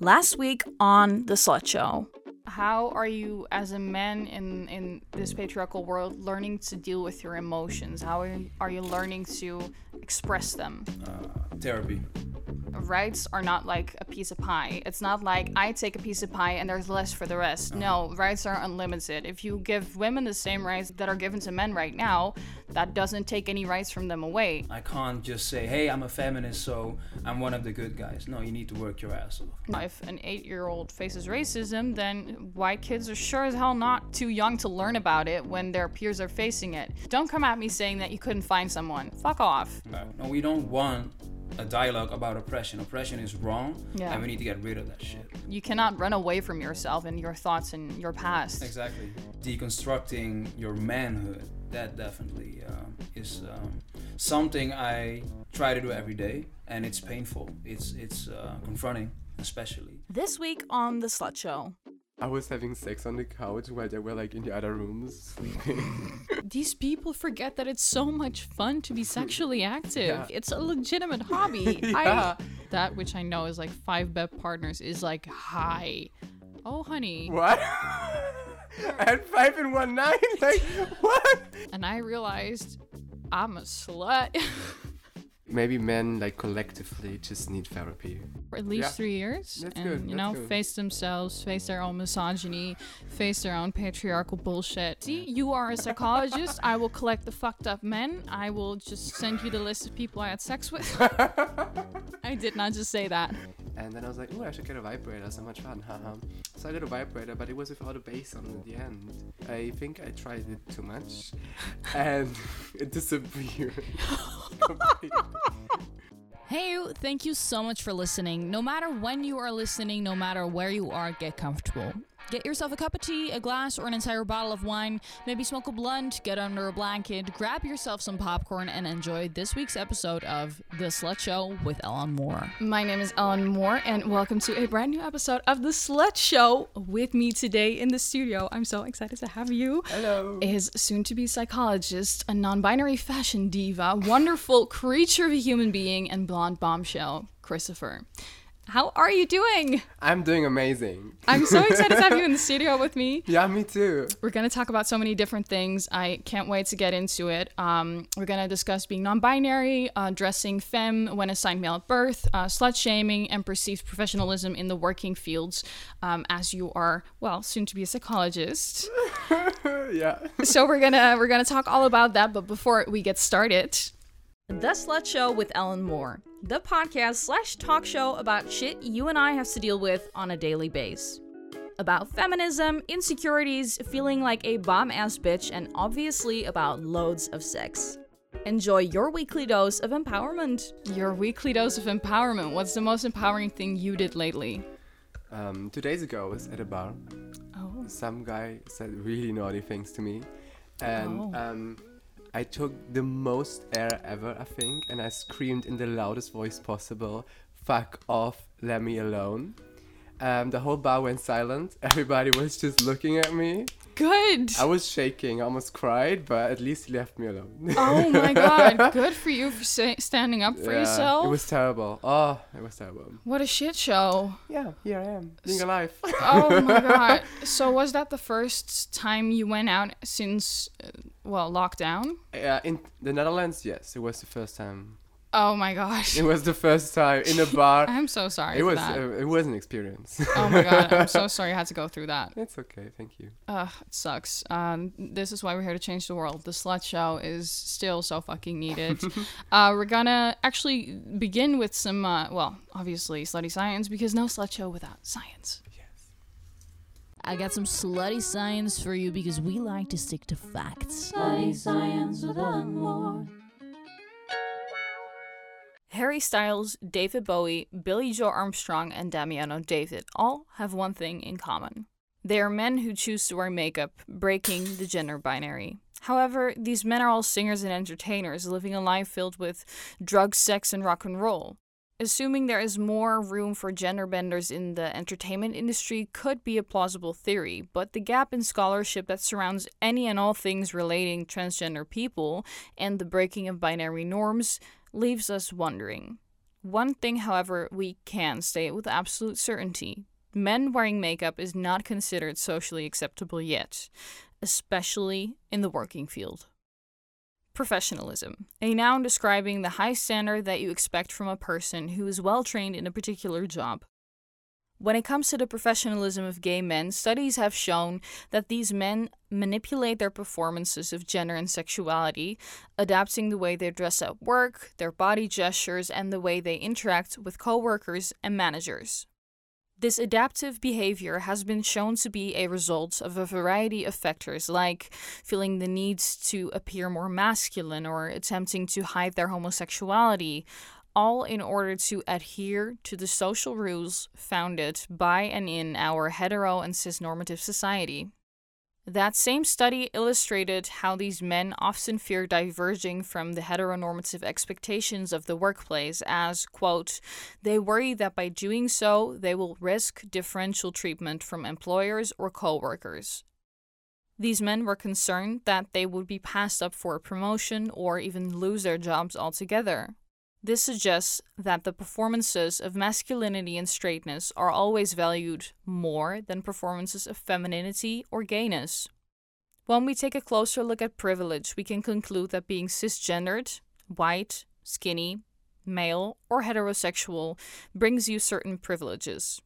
Last week on The Slut Show. How are you, as a man in, in this patriarchal world, learning to deal with your emotions? How are you, are you learning to express them? Uh, therapy. Rights are not like a piece of pie. It's not like I take a piece of pie and there's less for the rest. No, rights are unlimited. If you give women the same rights that are given to men right now, that doesn't take any rights from them away. I can't just say, hey, I'm a feminist, so I'm one of the good guys. No, you need to work your ass off. If an eight year old faces racism, then white kids are sure as hell not too young to learn about it when their peers are facing it. Don't come at me saying that you couldn't find someone. Fuck off. No, no, we don't want a dialogue about oppression. Oppression is wrong, Yeah. and we need to get rid of that shit. You cannot run away from yourself and your thoughts and your past. Exactly. Deconstructing your manhood, that definitely um, is um, something I try to do every day, and it's painful. It's it's uh, confronting, especially. This week on The Slut Show. I was having sex on the couch while they were like in the other rooms sleeping. These people forget that it's so much fun to be sexually active. Yeah. It's a legitimate hobby. Yeah. I, that which I know is like five bet partners is like high. Oh, honey. what? At five in one night? Like what? And I realized I'm a slut Maybe men like collectively just need therapy. for at least Yeah. three years. That's and, good, you that's know, good. face themselves, face their own misogyny, face their own patriarchal bullshit. See, you are a psychologist. I will collect the fucked up men. I will just send you the list of people I had sex with. I did not just say that. And then I was like, oh, I should get a vibrator. So much fun, haha. So I did a vibrator, but it was without a bass on the end. I think I tried it too much, and it disappeared. Hey, you, thank you so much for listening. No matter when you are listening, no matter where you are, get comfortable. Get yourself a cup of tea, a glass, or an entire bottle of wine. Maybe smoke a blunt, get under a blanket, grab yourself some popcorn, and enjoy this week's episode of The Slut Show with Ellen Moore. My name is Ellen Moore, and welcome to a brand new episode of The Slut Show. With me today in the studio, I'm so excited to have you Hello. is soon to be psychologist, a non binary fashion diva, wonderful creature of a human being, and blonde bombshell, Christopher. How are you doing? I'm doing amazing. I'm so excited to have you in the studio with me. Yeah, me too. We're going to talk about so many different things. I can't wait to get into it. Um, we're going to discuss being non binary, uh, dressing femme when assigned male at birth, uh, slut shaming, and perceived professionalism in the working fields um, as you are, well, soon to be a psychologist. yeah. so we're gonna we're gonna talk all about that but before we get started The Slut Show with Ellen Moore. The podcast slash talk show about shit you and I have to deal with on a daily base. About feminism, insecurities, feeling like a bomb ass bitch, and obviously about loads of sex. Enjoy your weekly dose of empowerment. your weekly dose of empowerment what's the most empowering thing you did lately Um, two days ago, I was at a bar. oh Some guy said really naughty things to me, and Oh. um, I took the most air ever, I think, and I screamed in the loudest voice possible, "Fuck off, let me alone." Um, the whole bar went silent. Everybody was just looking at me. Good I was shaking, I almost cried, but at least he left me alone. oh my god good for you for sa- standing up for Yeah, yourself It was terrible. Oh, it was terrible. what a shit show Yeah, here I am, being alive. oh my god so was that the first time you went out since uh, well lockdown uh, in the Netherlands, yes, it was the first time. Oh my gosh It was the first time in a bar. i'm so sorry it for was that. uh, it was an experience. Oh my god, I'm so sorry you had to go through that. it's okay, thank you. Ugh, it sucks. Um, this is why we're here to change the world. The slut show is still so fucking needed. uh, we're gonna actually begin with some, uh, well, obviously slutty science because no slut show without science. Yes. I got some slutty science for you because we like to stick to facts. Slutty science with Ellen Moore. Harry Styles, David Bowie, Billie Joe Armstrong, and Damiano David all have one thing in common. They are men who choose to wear makeup, breaking the gender binary. However, these men are all singers and entertainers living a life filled with drugs, sex, and rock and roll. Assuming there is more room for gender benders in the entertainment industry could be a plausible theory, but the gap in scholarship that surrounds any and all things relating transgender people and the breaking of binary norms leaves us wondering One thing, however, we can state with absolute certainty men wearing makeup is not considered socially acceptable yet, especially in the working field. Professionalism, a noun describing the high standard that you expect from a person who is well trained in a particular job. When it comes to the professionalism of gay men, studies have shown that these men manipulate their performances of gender and sexuality, adapting the way they dress at work, their body gestures, and the way they interact with coworkers and managers. This adaptive behavior has been shown to be a result of a variety of factors, like feeling the need to appear more masculine or attempting to hide their homosexuality, all in order to adhere to the social rules founded by and in our hetero and cisnormative society. That same study illustrated how these men often fear diverging from the heteronormative expectations of the workplace, as, quote, they worry that by doing so, they will risk differential treatment from employers or coworkers. These men were concerned that they would be passed up for a promotion or even lose their jobs altogether. This suggests that the performances of masculinity and straightness are always valued more than performances of femininity or gayness. When we take a closer look at privilege, we can conclude that being cisgendered, white, skinny, male, or heterosexual brings you certain privileges.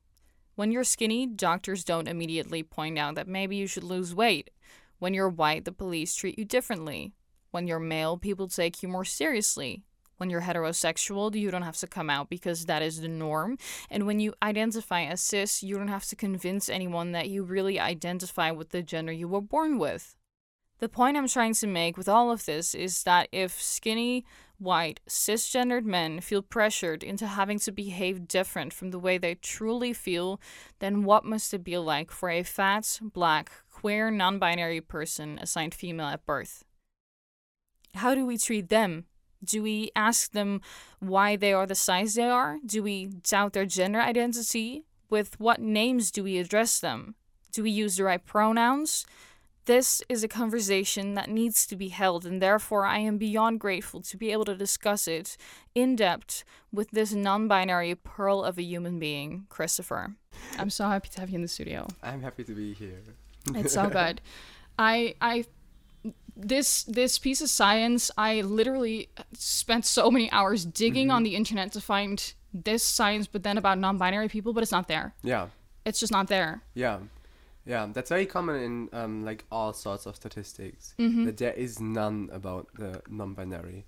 When you're skinny, doctors don't immediately point out that maybe you should lose weight. When you're white, the police treat you differently. When you're male, people take you more seriously when you're heterosexual, you don't have to come out because that is the norm. And when you identify as cis, you don't have to convince anyone that you really identify with the gender you were born with. The point I'm trying to make with all of this is that if skinny, white, cisgendered men feel pressured into having to behave different from the way they truly feel, then what must it be like for a fat, black, queer, non binary person assigned female at birth? How do we treat them do we ask them why they are the size they are? Do we doubt their gender identity? With what names do we address them? Do we use the right pronouns? This is a conversation that needs to be held, and therefore I am beyond grateful to be able to discuss it in depth with this non binary pearl of a human being, Christopher. I'm so happy to have you in the studio. I'm happy to be here. It's so good. I I this this piece of science i literally spent so many hours digging Mm-hmm. on the internet to find this science but then about non-binary people but it's not there Yeah, it's just not there yeah, yeah. That's very common in um, like all sorts of statistics. Mm-hmm. That there is none about the non-binary.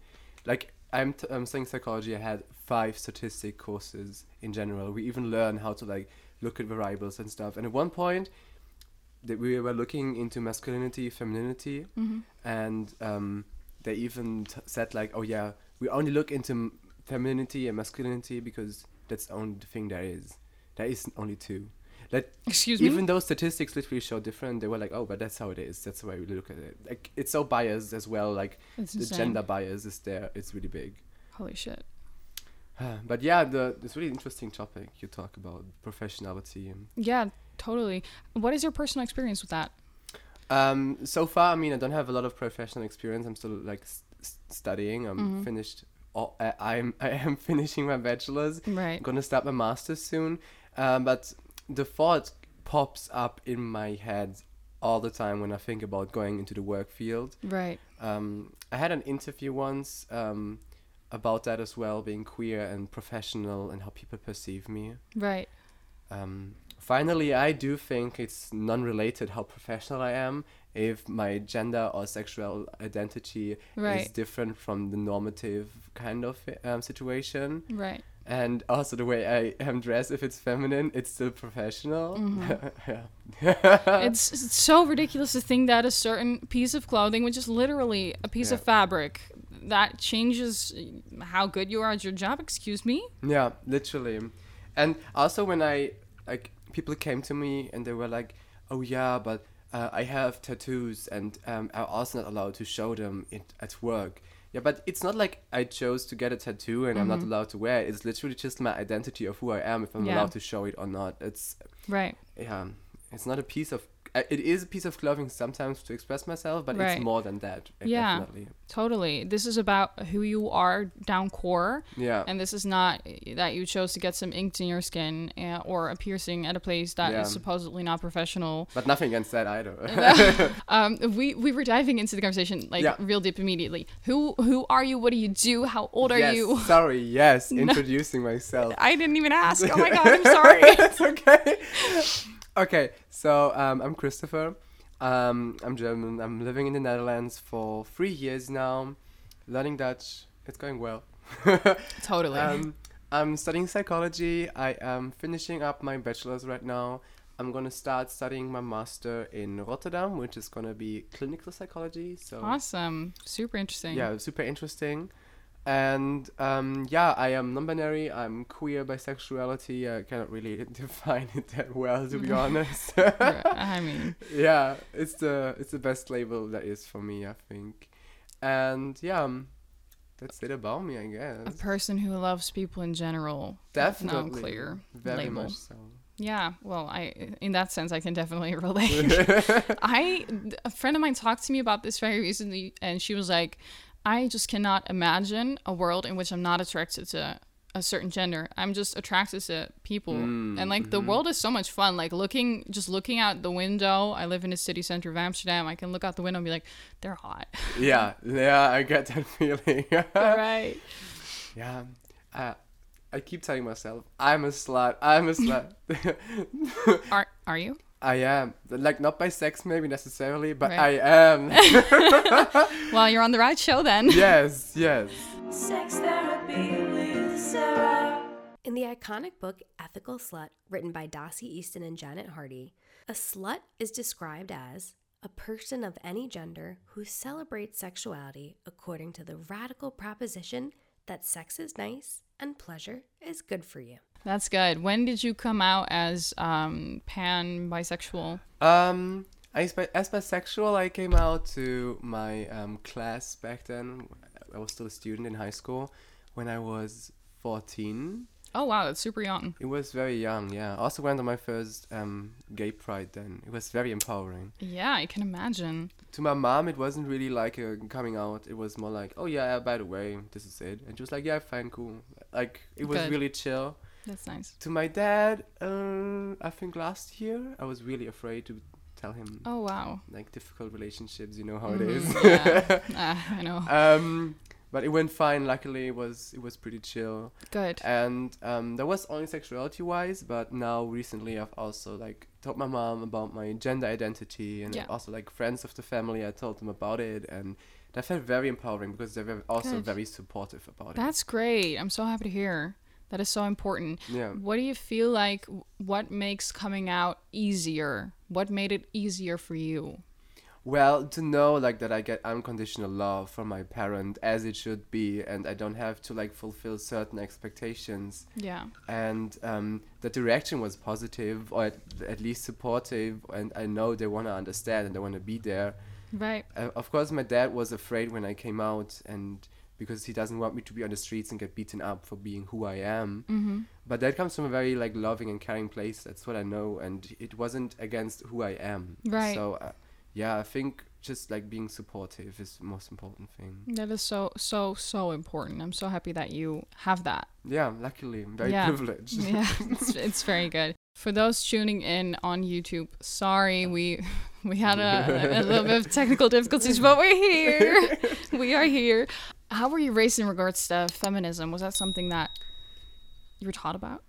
Like I'm t- I'm studying psychology. I had five statistic courses in general. We even learn how to like look at variables and stuff. And at one point, that we were looking into masculinity, femininity, Mm-hmm. and um, they even t- said like, oh yeah, we only look into m- femininity and masculinity because that's the only thing there is. There is only two. That excuse me even though statistics literally show different, they were like, oh, but that's how it is. That's the way we look at it. Like it's so biased as well. Like the insane. gender bias is there. It's really big. holy shit but yeah, the it's really interesting topic you talk about professionality and yeah totally what is your personal experience with that Um, so far, I mean, I don't have a lot of professional experience. I'm still like s- studying. I'm Mhm. finished. All, I, I'm I am finishing my bachelor's. right I'm gonna start my master's soon. Um, but the thought pops up in my head all the time when I think about going into the work field. right Um, I had an interview once um, about that as well, being queer and professional and how people perceive me. right Um, finally, I do think it's non-related how professional I am if my gender or sexual identity is different from the normative kind of um, situation, right and also the way I am dressed. If it's feminine, it's still professional. Mhm. it's, it's so ridiculous to think that a certain piece of clothing which is literally a piece of fabric that changes how good you are at your job excuse me Yeah, literally. And also when I like people came to me and they were like, "Oh yeah, but uh, I have tattoos and um, I'm also not allowed to show them it at work." Yeah, but it's not like I chose to get a tattoo and I'm not Mhm. allowed to wear it. It's literally just my identity of who I am if I'm Yeah. allowed to show it or not. It's right yeah, it's not a piece of it is a piece of clothing sometimes to express myself, but Right. it's more than that. uh, Yeah. Definitely. Totally. This is about who you are down core. Yeah. And this is not that you chose to get some inked in your skin uh, or a piercing at a place that is Yeah. supposedly not professional. but nothing against that either. um, we we were diving into the conversation like Yeah. real deep immediately. Who who are you? What do you do? How old are yes, you? Sorry. Yes. Introducing myself. I didn't even ask. Oh my god, I'm sorry. it's okay. Okay, so um, I'm Christopher. Um, I'm German. I'm living in the Netherlands for three years now, learning Dutch. It's going well. totally. um, I'm studying psychology. I am finishing up my bachelor's right now. I'm gonna start studying my master in Rotterdam, which is gonna be clinical psychology. So awesome. Super interesting. yeah, super interesting. And um, yeah, I am non-binary. I'm queer bisexuality. I cannot really define it that well, to be honest. I mean, yeah, it's the it's the best label that is for me, I think. And yeah, um, that's it about me, I guess. A person who loves people in general. Definitely, Now clear very label. much so. Yeah, well, I in that sense I can definitely relate. I a friend of mine talked to me about this very recently, and she was like, "I just cannot imagine a world in which I'm not attracted to a certain gender. I'm just attracted to people, Mm, and like the mhm. world is so much fun. Like looking, just looking out the window. I live in the city center of Amsterdam. I can look out the window and be like, they're hot. yeah, yeah, I get that feeling. right. yeah, uh, I keep telling myself, I'm a slut. I'm a slut. Are are you? I am. Like not by sex maybe necessarily, but Right. I am. Well, you're on the right show then. yes, yes. Sex therapy with Sarah. In the iconic book Ethical Slut, written by Dossie Easton and Janet Hardy, a slut is described as a person of any gender who celebrates sexuality according to the radical proposition that sex is nice and pleasure is good for you. That's good. When did you come out as um, pan bisexual? Um, I as, bisexual, I came out to my um, class back then. I was still a student in high school when I was 14. Oh wow, that's super young. It was very young, yeah. I Also went on my first um, gay pride then. It was very empowering. Yeah, I can imagine. To my mom, it wasn't really like a coming out. It was more like, oh yeah, by the way, this is it. And she was like, yeah, fine, cool. Like, it was Good. really chill. That's nice. To my dad, uh, I think last year, I was really afraid to tell him Oh wow. like difficult relationships. You know how it is. Yeah. Ah, I know. um, but it went fine. Luckily, it was it was pretty chill. Good. And um, there was only sexuality wise, but now recently I've also like told my mom about my gender identity, and Yeah. also like friends of the family. I told them about it, and that felt very empowering because they were also Good. very supportive about it. That's great. I'm so happy to hear. That is so important. Yeah. What do you feel like? What makes coming out easier? What made it easier for you? Well, to know like that I get unconditional love from my parent as it should be, and I don't have to like fulfill certain expectations, Yeah. and um, that the reaction was positive or at, at least supportive, and I know they want to understand and they want to be there. Right. Uh, of course, my dad was afraid when I came out, and because he doesn't want me to be on the streets and get beaten up for being who I am. Mm-hmm. But that comes from a very like loving and caring place. That's what I know, and it wasn't against who I am. Right. So, uh, yeah, I think just like being supportive is the most important thing. That is so so so important. I'm so happy that you have that. Yeah, luckily, I'm very Yeah. privileged. yeah, it's, it's very good. For those tuning in on YouTube, sorry we we had a, a little bit of technical difficulties, but we're here. we are here. How were you raised in regards to feminism? Was that something that you were taught about?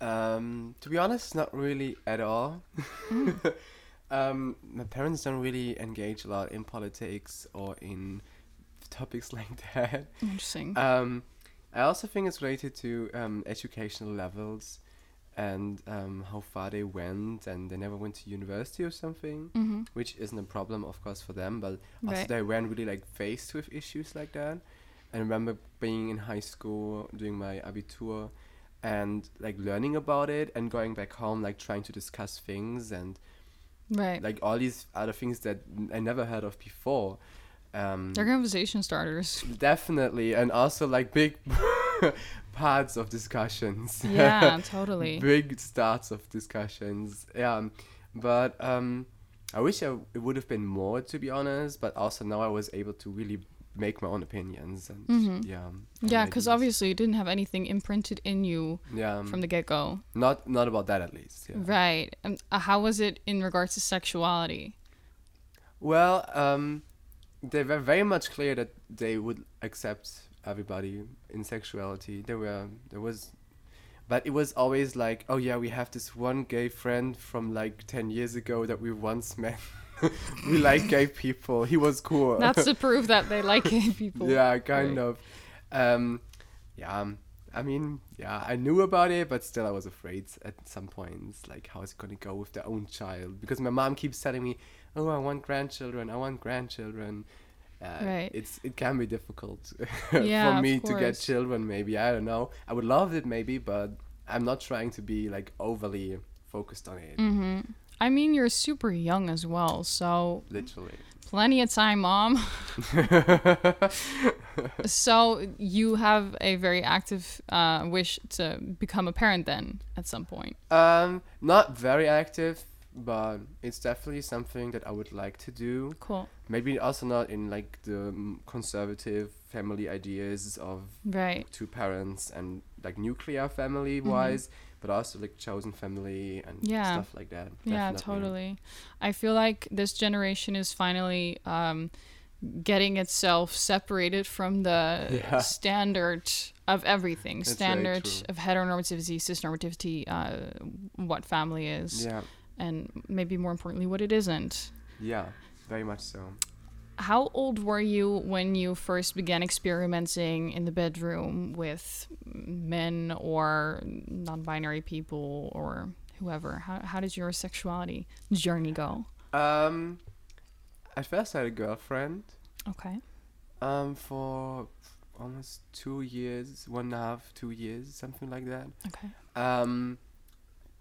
Um, to be honest, not really at all. Mm. um, my parents don't really engage a lot in politics or in topics like that. Interesting. Um, I also think it's related to um, educational levels and um, how far they went, and they never went to university or something, mm-hmm. which isn't a problem, of course, for them. But also Right. they weren't really like faced with issues like that. I remember being in high school doing my abitur and like learning about it and going back home like trying to discuss things and Right. like all these other things that I never heard of before. Um, They're conversation starters. definitely, and also like big parts of discussions. Yeah, totally. big starts of discussions. Yeah, but um, I wish I, it would have been more, to be honest. But also now I was able to really make my own opinions and Mhm. yeah. Yeah, because obviously you didn't have anything imprinted in you yeah, from the get go. not not about that at least. Yeah. Right. And uh, how was it in regards to sexuality? Well, um, they were very much clear that they would accept everybody in sexuality. There were there was, but it was always like, oh yeah, we have this one gay friend from like ten years ago that we once met. we like gay people. He was cool. That's to prove that they like gay people. yeah, kind Right. of. Um, yeah, um, I mean, yeah, I knew about it, but still, I was afraid at some points. Like, how is it gonna go with their own child? Because my mom keeps telling me, "Oh, I want grandchildren. I want grandchildren." Uh, Right. It's it can be difficult Yeah, for me to get children. Maybe I don't know. I would love it, maybe, but I'm not trying to be like overly focused on it. hmm I mean, you're super young as well, so Literally. plenty of time, mom. so you have a very active uh, wish to become a parent then at some point. Um, not very active, but it's definitely something that I would like to do. Cool. Maybe also not in like the mm, conservative family ideas of Right. two parents and like nuclear family wise, but also like chosen family and Mm-hmm. Yeah. stuff like that. Yeah, definitely. totally. I feel like this generation is finally um, getting itself separated from the Yeah. standard of everything. That's standard of heteronormativity, cisnormativity, uh, what family is, Yeah, and maybe more importantly, what it isn't. yeah, very much so. How old were you when you first began experimenting in the bedroom with men or non-binary people or whoever? How how did your sexuality journey go? Um, at first I had a girlfriend. Okay. Um, for almost two years, one and a half, two years, something like that. Okay. Um,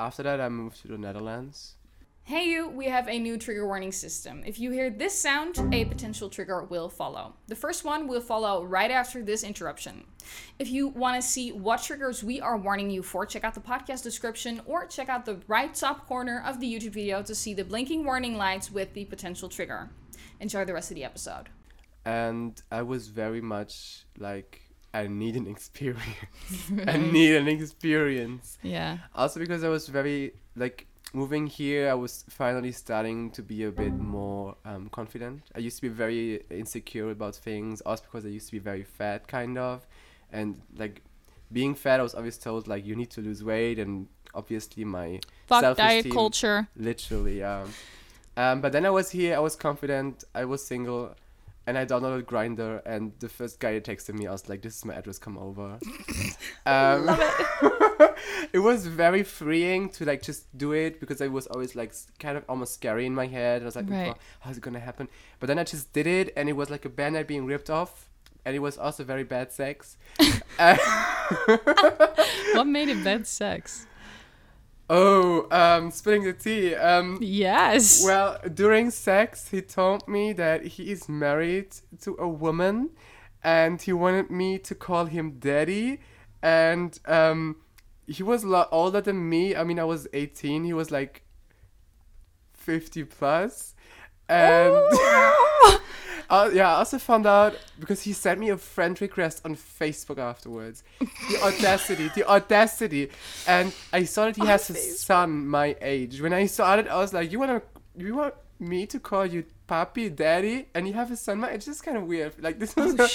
after that, I moved to the Netherlands. Hey you, we have a new trigger warning system. If you hear this sound, a potential trigger will follow. The first one will follow right after this interruption. If you want to see what triggers we are warning you for, check out the podcast description or check out the right top corner of the YouTube video to see the blinking warning lights with the potential trigger. Enjoy the rest of the episode. and I was very much like I need an experience. I need an experience. Yeah. Also because I was very like moving here. I was finally starting to be a bit more um, confident. I used to be very insecure about things. Also because I used to be very fat, kind of, and like being fat, I was always told like you need to lose weight, and obviously my Fuck diet culture. Literally, um, um, but then I was here, I was confident, I was single, and I downloaded Grindr, and the first guy that texted me, I was like, "This is my address, come over." um, it. it was very freeing to like just do it because I was always like kind of almost scary in my head. I was like, Right. "Oh, "How's it gonna happen?" But then I just did it, and it was like a bandit being ripped off, and it was also very bad sex. Uh, What made it bad sex? Oh, um, spilling the tea. Um, Yes. Well, during sex, he told me that he is married to a woman, and he wanted me to call him daddy. And um, he was a lot older than me. I mean, I was 18. He was like 50 plus. And uh, yeah, I also found out because he sent me a friend request on Facebook afterwards. The audacity, the audacity. And I saw that he has a son my age. When I saw it, I was like, "You wanna, you want me to call you papi, daddy, and you have a son my age?" It's just kind of weird. Like this was Oh,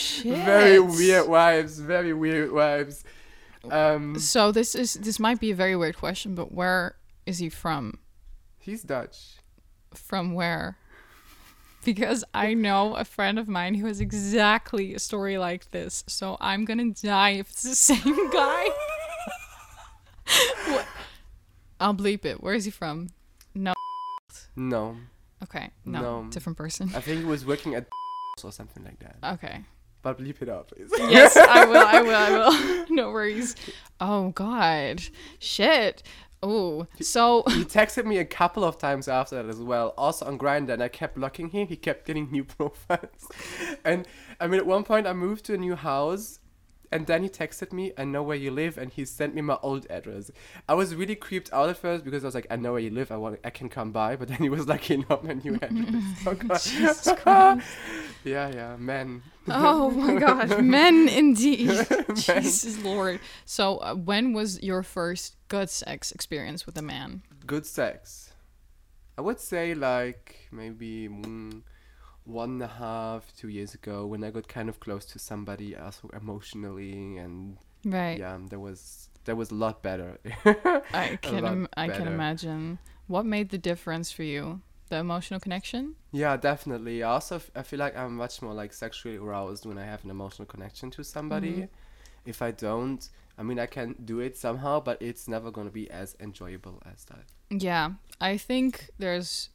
very weird vibes. Very weird vibes. Um, So this is this might be a very weird question, but where is he from? he's Dutch. From where? Because I know a friend of mine who has exactly a story like this. So I'm gonna die if it's the same guy. What? I'll bleep it. Where is he from? No. No, Okay. No. No. Different person. I think he was working at or something like that. Okay. But bleep it up. Yes, I will. I will. I will. No worries. Oh God. Shit. Oh. So. he texted me a couple of times after that as well, also on Grindr, and I kept blocking him. He kept getting new profiles, and I mean, at one point I moved to a new house, and then he texted me, I know where you live, and he sent me my old address. I was really creeped out at first because I was like, I know where you live, I want, I can come by. But then he was like, he know my new address. Oh, God. Jesus Christ. yeah, yeah, men. Oh my gosh, men indeed. Men. Jesus Lord. So, uh, when was your first good sex experience with a man? Good sex. I would say like maybe mm, one and a half, two years ago when I got kind of close to somebody also emotionally and Right. yeah, there was there was a lot better. I can Im- I can imagine. What made the difference for you? The emotional connection? Yeah, definitely. I also f- I feel like I'm much more like sexually aroused when I have an emotional connection to somebody. Mhm. If I don't, I mean I can do it somehow, but it's never gonna be as enjoyable as that. Yeah. I think there's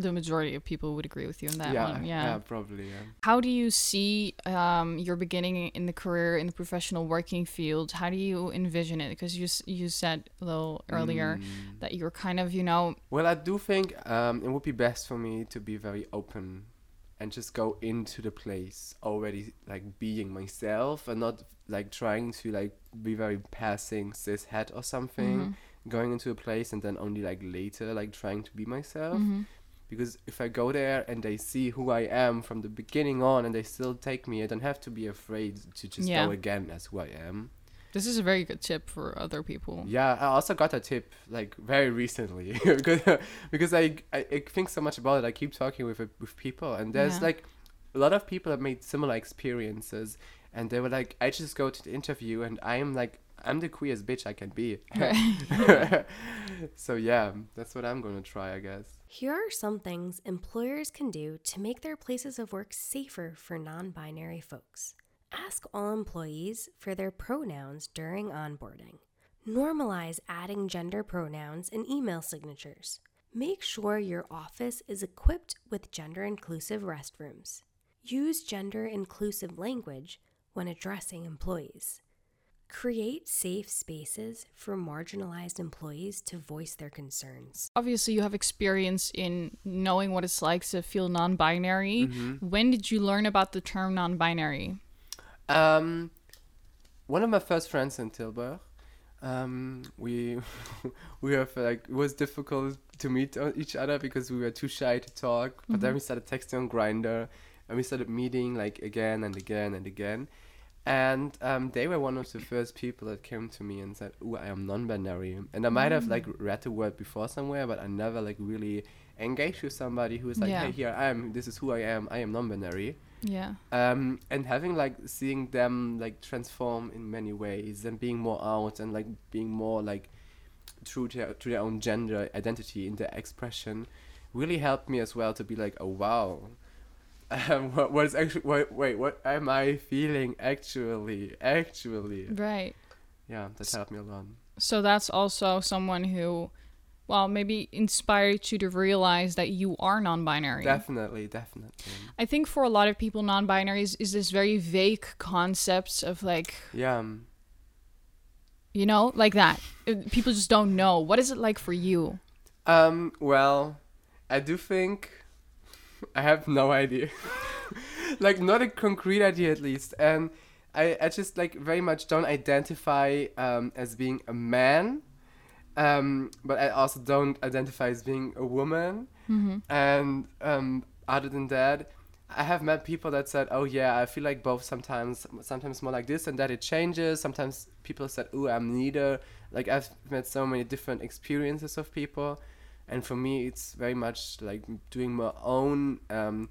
the majority of people would agree with you on that yeah, one. Yeah. probably. Yeah. How do you see um, your beginning in the career in the professional working field? How do you envision it? Because you you said a little earlier Mm. that you're kind of you know Well, I do think um, it would be best for me to be very open and just go into the place already like being myself and not like trying to like be very passing cis het or something mhm, going into a place and then only like later like trying to be myself mhm. Because if I go there and they see who I am from the beginning on and they still take me I don't have to be afraid to just Yeah. go again as who I am This is a very good tip for other people. yeah, I also got a tip like very recently because because I, I I think so much about it. I keep talking with with people, and there's Yeah. like a lot of people have made similar experiences, and they were like, I just go to the interview, and I'm like, I'm the queerest bitch I can be. so yeah, that's what I'm gonna try, I guess. Here are some things employers can do to make their places of work safer for non binary folks. Ask all employees for their pronouns during onboarding. Normalize adding gender pronouns in email signatures. Make sure your office is equipped with gender inclusive restrooms. Use gender inclusive language when addressing employees. Create safe spaces for marginalized employees to voice their concerns. Obviously, you have experience in knowing what it's like to feel non-binary. Mm-hmm. When did you learn about the term non-binary? Um, one of my first friends in Tilburg, um, we we have like it was difficult to meet each other because we were too shy to talk. But then we started texting on Grindr, and we started meeting like again and again and again. And um, they were one of the first people that came to me and said, "Oh, I am non-binary." And I might have like read the word before somewhere, but I never like really engaged with somebody who was like, Yeah. "Hey, here I am. This is who I am. I am non-binary." Yeah. um, and having like seeing them like transform in many ways and being more out and like being more like true to, to their own gender identity in their expression really helped me as well to be like oh wow um, what, what is actually wait, wait what am i feeling actually actually Right. yeah that helped me a lot So that's also someone who, well, maybe inspired you to realize that you are non-binary. definitely definitely I think for a lot of people, non-binary is, is this very vague concept of like, yeah you know, like that. Uh, People just don't know. What is it like for you? Um, well, I do think I have no idea. like not a concrete idea at least. And I, I just like very much don't identify um as being a man. Um, but I also don't identify as being a woman. And um, other than that, I have met people that said, "Oh yeah, I feel like both sometimes, sometimes more like this and that. It changes. Sometimes people said, "Oh, I'm neither." Like I've met so many different experiences of people, and for me, it's very much like doing my own um,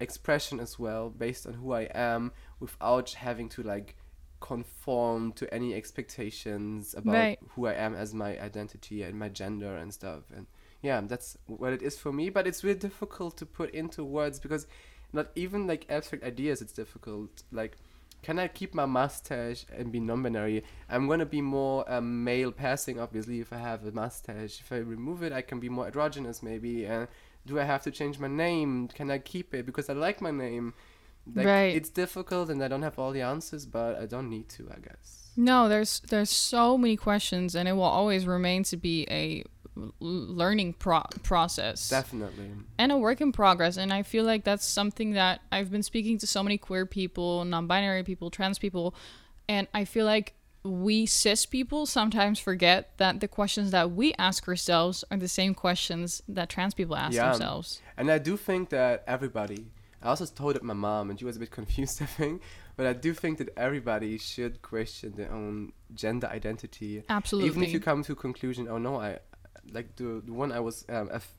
expression as well, based on who I am, without having to like conform to any expectations about Right. who I am as my identity and my gender and stuff. And yeah, that's what it is for me. But it's really difficult to put into words because not even like abstract ideas. It's difficult. Like, can I keep my mustache and be non-binary? I'm gonna be more um, male passing, obviously, if I have a mustache. If I remove it, I can be more androgynous, maybe. And do I have to change my name? Can I keep it because I like my name? Like, Right. It's difficult, and I don't have all the answers, but I don't need to, I guess. No, there's there's so many questions, and it will always remain to be a learning pro- process Definitely. and a work in progress. And I feel like that's something that I've been speaking to so many queer people, non-binary people, trans people, And I feel like we cis people sometimes forget that the questions that we ask ourselves are the same questions that trans people ask Yeah. themselves. And I do think that everybody, I also told it my mom, and she was a bit confused, I think, but I do think that everybody should question their own gender identity. Absolutely. Even if you come to a conclusion, oh no, I like the, the one I was um, aff-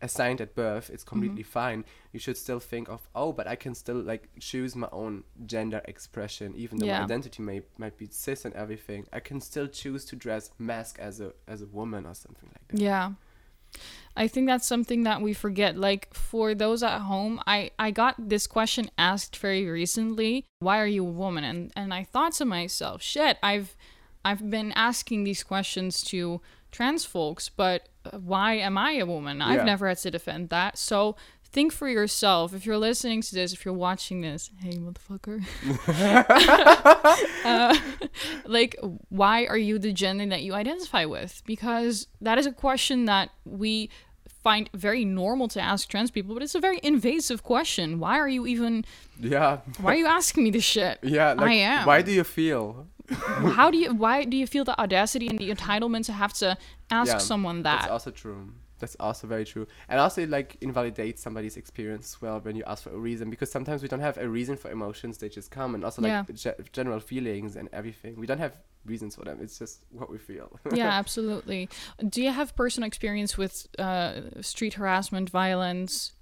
assigned at birth, it's completely Mm-hmm. fine. You should still think of, oh, but I can still like choose my own gender expression, even though Yeah. my identity may might be cis and everything. I can still choose to dress mask as a as a woman or something like that. Yeah. I think that's something that we forget. Like for those at home, I I got this question asked very recently. Why are you a woman? And and I thought to myself, shit, I've I've been asking these questions to trans folks, but uh, why am I a woman? I've Yeah. never had to defend that. So think for yourself. If you're listening to this, if you're watching this, hey motherfucker. uh, like why are you the gender that you identify with because that is a question that we find very normal to ask trans people but it's a very invasive question why are you even Yeah. why are you asking me this shit Yeah, like, I am. Why do you feel? how do you why do you feel the audacity and the entitlement to have to ask Yeah, someone that? That's also true. That's also very true. And also, it, like, invalidates somebody's experience as well when you ask for a reason, because sometimes we don't have a reason for emotions, they just come, and also, like, Yeah. ge- general feelings and everything. We don't have reasons for them, it's just what we feel. yeah absolutely do you have personal experience with uh, street harassment violence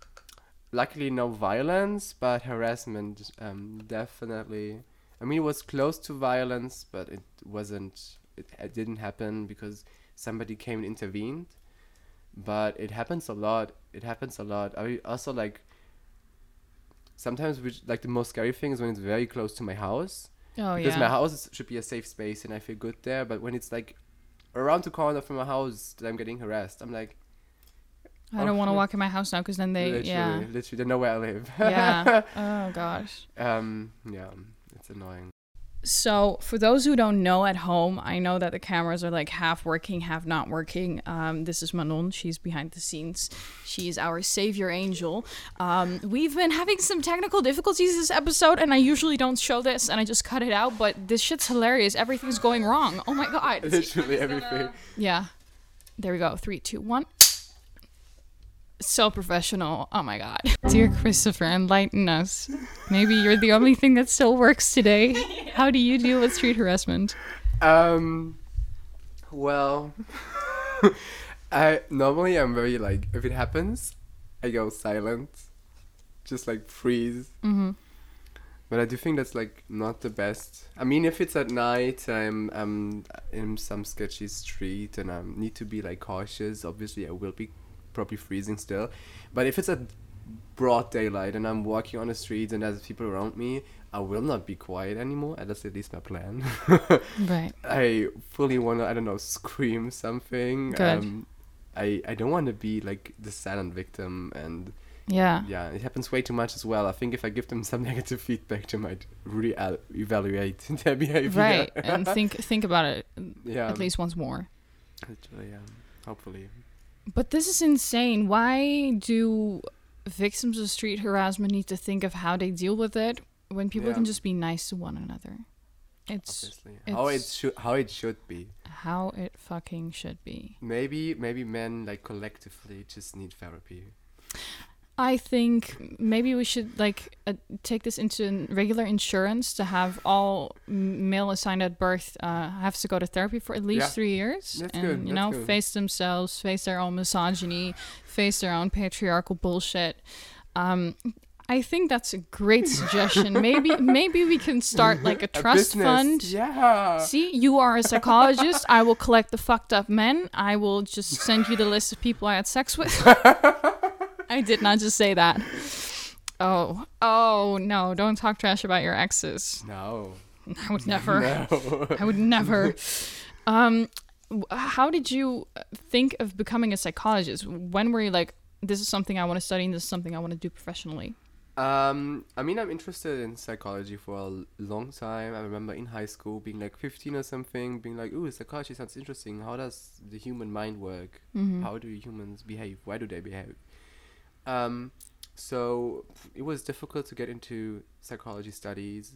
Luckily, no violence, but harassment, um, definitely. I mean, it was close to violence, but it wasn't, it, it didn't happen because somebody came and intervened. But it happens a lot. It happens a lot. I also like, sometimes, which, like, the most scary thing is when it's very close to my house. oh because yeah my house should be a safe space and I feel good there. But when it's like around the corner from my house that I'm getting harassed, I'm like, i don't Oh, want to walk in my house now because then they literally, yeah literally, they know where I live. yeah oh gosh um, yeah, it's annoying. So, for those who don't know at home, I know that the cameras are like half working, half not working. Um, this is Manon. She's behind the scenes. She's our savior angel. Um, we've been having some technical difficulties this episode, and I usually don't show this, and I just cut it out. But this shit's hilarious. Everything's going wrong. Oh my god. Literally everything. Yeah. There we go. Three, two, one. So professional. Oh my god. Dear Christopher, enlighten us. Maybe you're the only thing that still works today. How do you deal with street harassment? Um, well, I normally I'm very like if it happens, I go silent, just like freeze. Mm-hmm. But I do think that's like not the best. I mean, if it's at night, I'm I'm in some sketchy street and I need to be like cautious. Obviously, I will be probably freezing still. But if it's a broad daylight and I'm walking on the streets and there's people around me, I will not be quiet anymore. That's at least my plan. Right. I fully want to, I don't know, scream something. Good. Um, I I don't want to be like the silent victim and Yeah. yeah, it happens way too much as well. I think if I give them some negative feedback, they might re-evaluate their behavior. Right. And think think about it yeah, at least once more. literally, yeah, hopefully. But this is insane. Why do victims of street harassment need to think of how they deal with it when people Yeah. can just be nice to one another? It's Obviously, how it should how it should be. how it fucking should be. Maybe maybe men like collectively just need therapy. I think maybe we should like uh, take this into regular insurance to have all male assigned at birth uh, have to go to therapy for at least Yeah. three years That's and good, you that's know good. face themselves, face their own misogyny, face their own patriarchal bullshit. Um, I think that's a great suggestion. maybe maybe we can start like a A trust business, fund. Yeah. See, you are a psychologist. I will collect the fucked up men. I will just send you the list of people I had sex with. I did not just say that. Oh, oh no! Don't talk trash about your exes. No. I would never. No. I would never. Um, how did you think of becoming a psychologist? When were you like, this is something I want to study, and this is something I want to do professionally? Um, I mean, I'm interested in psychology for a long time. I remember in high school being like 15 or something, being like, "Ooh, psychology sounds interesting. How does the human mind work? Mm-hmm. How do humans behave? Why do they behave?" Um, so it was difficult to get into psychology studies,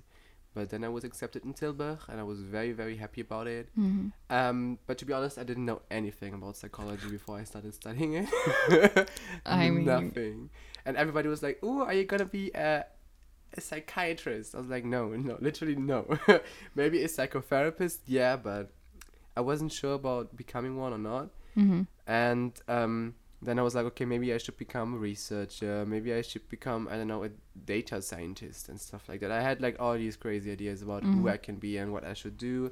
but then I was accepted in Tilburg, and I was very very happy about it. Mm-hmm. Um, but to be honest, I didn't know anything about psychology before I started studying it. I mean- nothing. And everybody was like, "Oh, are you gonna be a, a psychiatrist?" I was like, "No, no, literally no. Maybe a psychotherapist, yeah, but I wasn't sure about becoming one or not." Mm-hmm. And um, then I was like, okay, maybe I should become a researcher. Maybe I should become, I don't know, a data scientist and stuff like that. I had like all these crazy ideas about who Mhm. I can be and what I should do.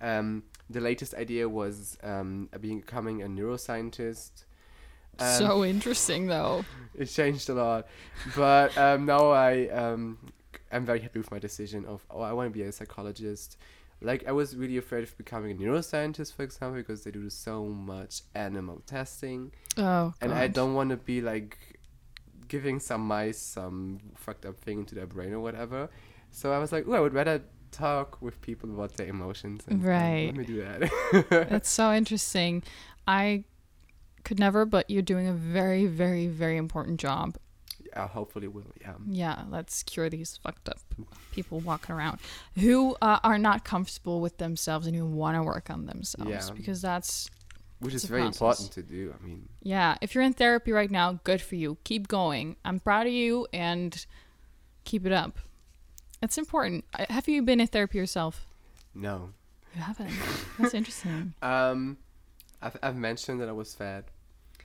Um, the latest idea was um, becoming a neuroscientist. Um, so interesting, though. it changed a lot, but um, now I um, I'm very happy with my decision of oh I want to be a psychologist. Like I was really afraid of becoming a neuroscientist, for example, because they do so much animal testing, Oh, and I don't want to be like giving some mice some fucked up thing into their brain or whatever. So I was like, oh, I would rather talk with people about their emotions. And. Right. Let me do that. That's so interesting. I could never, but you're doing a very, very, very important job. Yeah, hopefully will. Yeah. Yeah, let's cure these fucked up people walking around who uh, are not comfortable with themselves and who want to work on themselves Yeah. because that's Which is very process. important to do. I mean, yeah. If you're in therapy right now, good for you. Keep going. I'm proud of you and keep it up. It's important. Uh, Have you been in therapy yourself? no. You haven't. That's interesting. Um, I've, I've mentioned that I was fat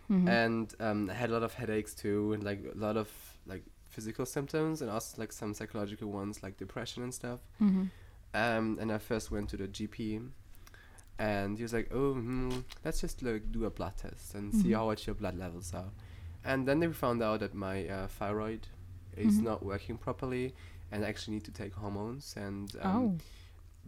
Mhm. and um, I had a lot of headaches too, and like a lot of like physical symptoms, and also like some psychological ones like depression and stuff. Mhm. Um, and I first went to the GP, and he was like, "Oh, hmm, let's just like do a blood test and see Mhm. how much your blood levels are." And then they found out that my uh, thyroid is Mhm. not working properly, and I actually need to take hormones. And um, oh.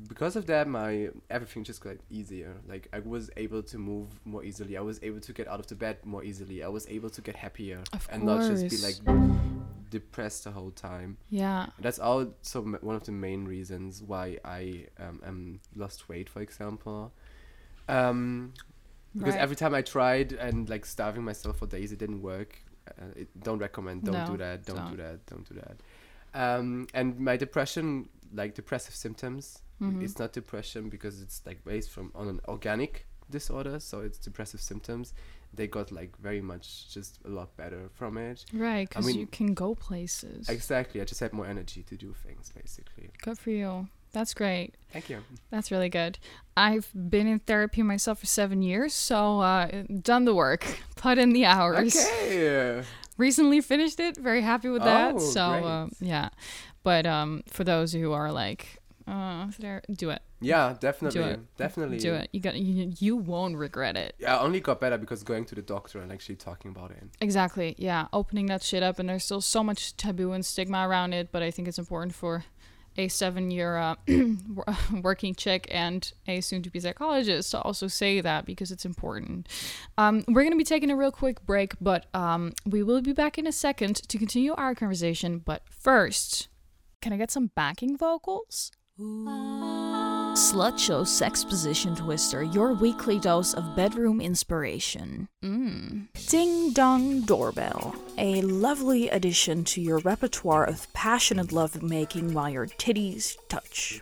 Because of that my everything just got easier. Like i was able to move more easily. I was able to get out of the bed more easily. I was able to get happier Of and not just be like depressed the whole time. Yeah. that's also one of the main reasons why i um, um lost weight for example. Um because Right. every time i tried and like starving myself for days it didn't work. Uh, it, don't recommend. Don't No, do that. Don't, don't. do that. Don't do that. Um and my depression like depressive symptoms Mhm. it's not depression because it's like based from on an organic disorder so it's depressive symptoms they got like very much just a lot better from it Right, because you mean- can go places. exactly i just had more energy to do things basically Good for you. That's great. thank you That's really good. I've been in therapy myself for seven years, so uh, done the work, put in the hours. okay Recently finished it. Very happy with that. Oh, so uh, yeah, but um, for those who are like, uh, there, do it. yeah definitely it. definitely Do it. You got. You, you won't regret it. yeah I only got better because going to the doctor and actually talking about it Exactly. Yeah, opening that shit up, and there's still so much taboo and stigma around it. But I think it's important for a seven-year uh, working chick and a soon-to-be psychologist to also say that because it's important. Um, we're gonna be taking a real quick break, but um, we will be back in a second to continue our conversation. But first, can I get some backing vocals? Slut Show Sex Position Twister, your weekly dose of bedroom inspiration. Mm. Ding Dong Doorbell, a lovely addition to your repertoire of passionate lovemaking while your titties touch.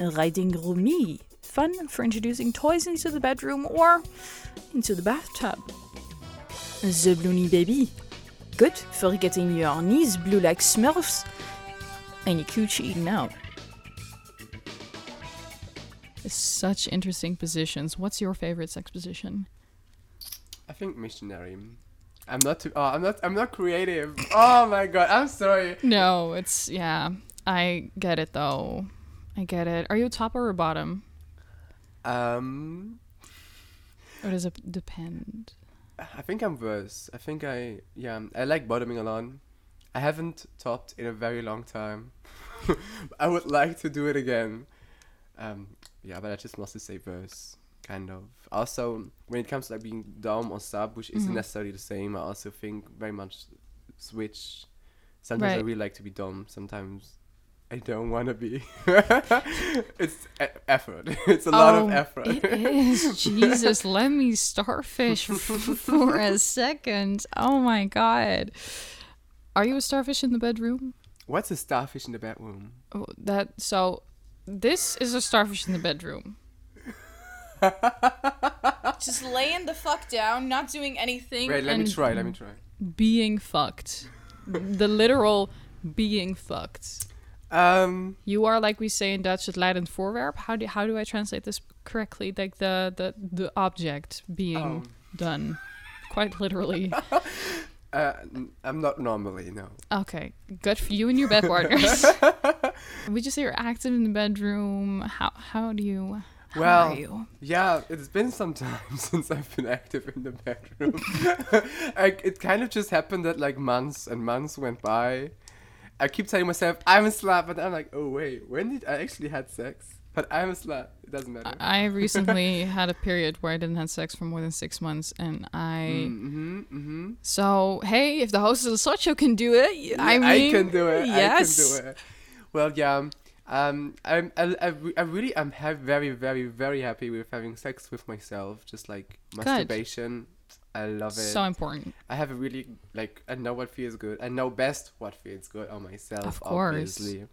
Riding Rumi, fun for introducing toys into the bedroom or into the bathtub. The Bloony Baby, good for getting your knees blue like Smurfs and your coochie eaten out. Such interesting positions. What's your favorite sex position? I think missionary. I'm not too. Oh, I'm not. I'm not creative. Oh my god. I'm sorry. No, it's yeah. I get it though. I get it. Are you a top or a bottom? Um, Or does it depend? I think I'm worse. I think I. Yeah, I like bottoming a lot. I haven't topped in a very long time. I would like to do it again. Um, yeah, but I just mostly say verse, kind of. Also, when it comes to like being dom or sub, which isn't Mhm. necessarily the same, I also think very much switch. Sometimes I really like to be dom. Sometimes I don't want to be. it's e- effort. It's a lot of Oh, effort. It is. Jesus, let me starfish for a second. Oh my god. Are you a starfish in the bedroom? What's a starfish in the bedroom? Oh, That so this is a starfish in the bedroom. Just laying the fuck down, not doing anything. Wait, let me try. Let me try. Being fucked. the literal being fucked. Um, You are like we say in Dutch het leidend voorwerp. How do how do I translate this correctly? Like the the the object being Oh. done. Quite literally. uh, I'm not normally no. Okay, good for you and your bed partners. we just say you're active in the bedroom. How how do you? How Well, you? Yeah, it's been some time since I've been active in the bedroom. I, it kind of just happened that like months and months went by. I keep telling myself I'm a slut, but I'm like, oh wait, when did I actually had sex? But I'm a slut. It doesn't matter. I recently had a period where I didn't have sex for more than six months, and I. mm-hmm, mm-hmm. So hey, if the host of the slut show can do it, I I mean, I can do it. Yes. I can do it. Well, yeah. Um, I'm, I, I, I really, I'm ha- very, very, very happy with having sex with myself. Just like masturbation, good. I love it. So important. I have a really like I know what feels good. I know best what feels good on myself. Of course. obviously.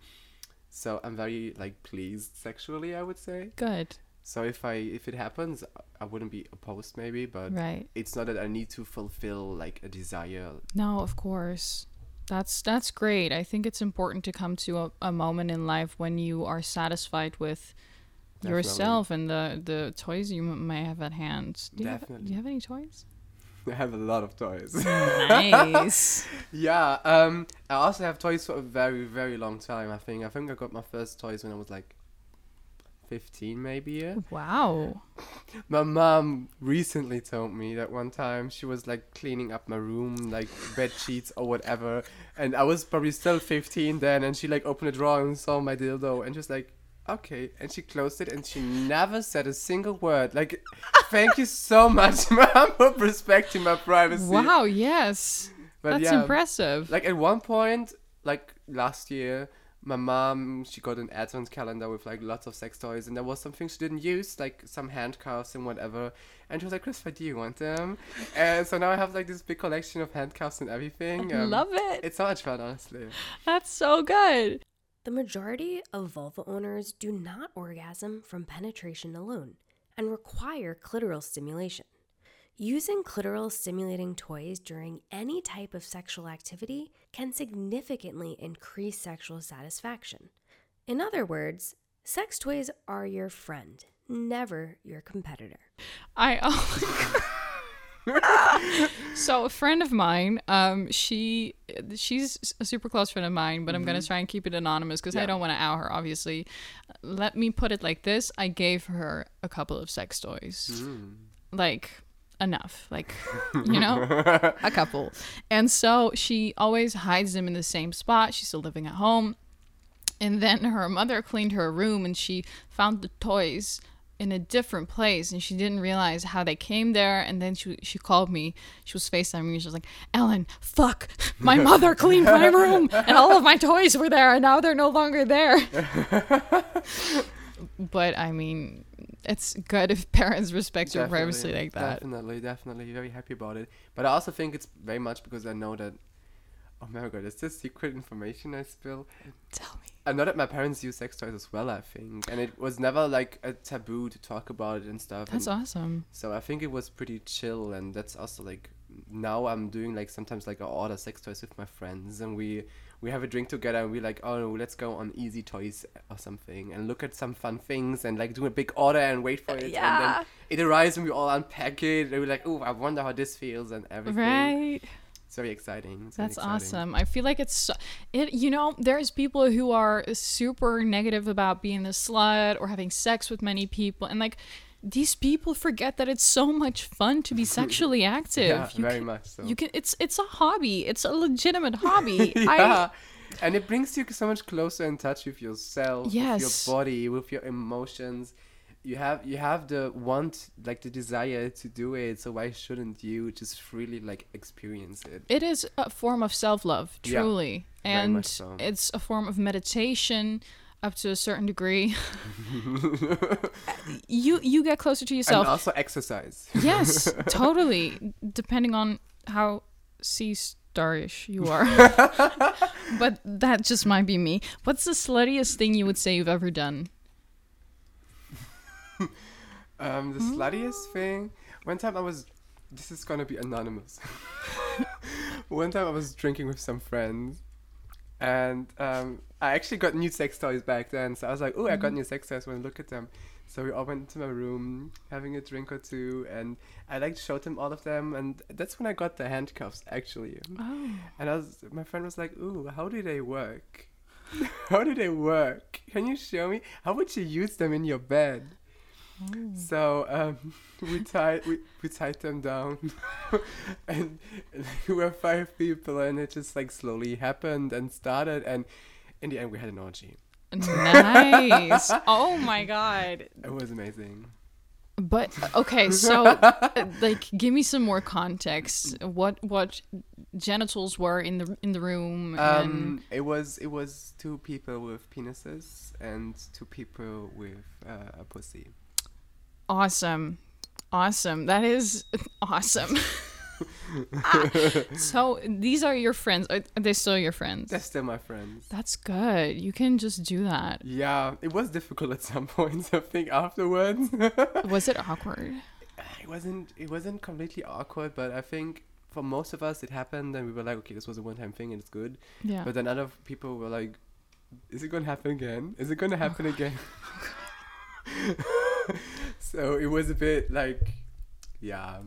So I'm very like pleased sexually. I would say. Good. So if I if it happens, I wouldn't be opposed maybe, but Right. it's not that I need to fulfill like a desire. No, of course. That's that's great. I think it's important to come to a, a moment in life when you are satisfied with Definitely. yourself and the the toys you m- may have at hand. Do you, have, do you have any toys? I have a lot of toys. Nice. yeah. Um. I also have toys for a very very long time. I think. I think I got my first toys when I was like. 15 maybe yeah. wow. My mom recently told me that one time she was like cleaning up my room, like bed sheets or whatever, and I was probably still 15 then, and she like opened a drawer and saw my dildo, and just like, okay, and she closed it, and she never said a single word. Like, thank you so much, mom, for respecting my privacy. Wow, yes. But That's yeah, impressive. Like at one point, like last year, my mom she got an advent calendar with like lots of sex toys, and there was something she didn't use, like some handcuffs and whatever. And she was like, "Christopher, do you want them?" and so now I have like this big collection of handcuffs and everything. Um, Love it. It's so much fun, honestly. That's so good. The majority of vulva owners do not orgasm from penetration alone and require clitoral stimulation. Using clitoral stimulating toys during any type of sexual activity can significantly increase sexual satisfaction. In other words, sex toys are your friend, never your competitor. I oh so a friend of mine, um, she she's a super close friend of mine, but I'm gonna try and keep it anonymous because I don't want to out her. Obviously, let me put it like this: I gave her a couple of sex toys, like enough, like you know, a couple, and so she always hides them in the same spot. She's still living at home. And then her mother cleaned her room and she found the toys in a different place and she didn't realize how they came there and then she she called me. She was FaceTiming me. She was like Ellen fuck my mother cleaned my room and all of my toys were there and now they're no longer there. But I mean it's good if parents respect your privacy like that. Definitely, definitely, very happy about it. But I also think it's very much because I know that. Oh my god, is this secret information I spill? tell me I know that my parents use sex toys as well, I think, and it was never like a taboo to talk about it and stuff. that's and awesome So I think it was pretty chill, and that's also like now I'm doing like sometimes like I order sex toys with my friends, and we we have a drink together, and we like oh let's go on Easy Toys or something, and look at some fun things, and like do a big order and wait for it, and then it arrives and we all unpack it, and we're like oh I wonder how this feels and everything. right It's very exciting. It's very That's exciting. awesome. I feel like it's so, it. You know, there's people who are super negative about being a slut or having sex with many people, and like these people forget that it's so much fun to be sexually active. Yeah, you very can, much so. You can. It's it's a hobby. It's a legitimate hobby. yeah. and it brings you so much closer in touch with yourself, with your body, with your emotions. You have you have the want, like the desire to do it. So why shouldn't you just freely like experience it? It is a form of self love, truly, very and so. it's a form of meditation up to a certain degree. you you get closer to yourself. And also exercise. yes, totally. Depending on how C Darish you are. but that just might be me. What's the sluttiest thing you would say you've ever done? Um, the sluttiest thing. One time I was. This is gonna be anonymous. One time I was drinking with some friends, and um, I actually got new sex toys back then. So I was like, "Oh, I got new sex toys. When to look at them?" So we all went to my room, having a drink or two, and I like showed them all of them, and that's when I got the handcuffs actually. Oh. And I was, my friend was like, "Ooh, how do they work? how do they work? Can you show me? How would you use them in your bed?" So um, we tied we, we tied them down, and we were five people, and it just like slowly happened and started, and in the end we had an orgy. Nice. oh my god. It was amazing. But okay, so uh, like give me some more context. What what genitals were in the in the room and Um, it was it was two people with penises and two people with uh, a pussy. Awesome. Awesome. That is awesome. Ah, so these are your friends. Are they still your friends? They're still my friends. That's good. You can just do that. Yeah, it was difficult at some points. I think afterwards. Was it awkward? it wasn't it wasn't completely awkward, but I think for most of us it happened, and we were like, okay, this was a one-time thing, and it's good. Yeah. But then other people were like, is it gonna happen again? Is it gonna happen again? so it was a bit like, yeah,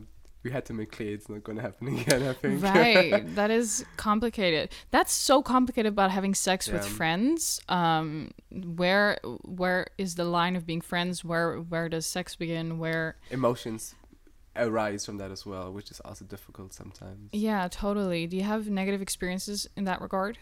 we had to make clear it's not gonna happen again. I think. right that is complicated that's so complicated about having sex with friends um where where is the line of being friends where where does sex begin where Emotions arise from that as well, which is also difficult sometimes. yeah totally do you have negative experiences in that regard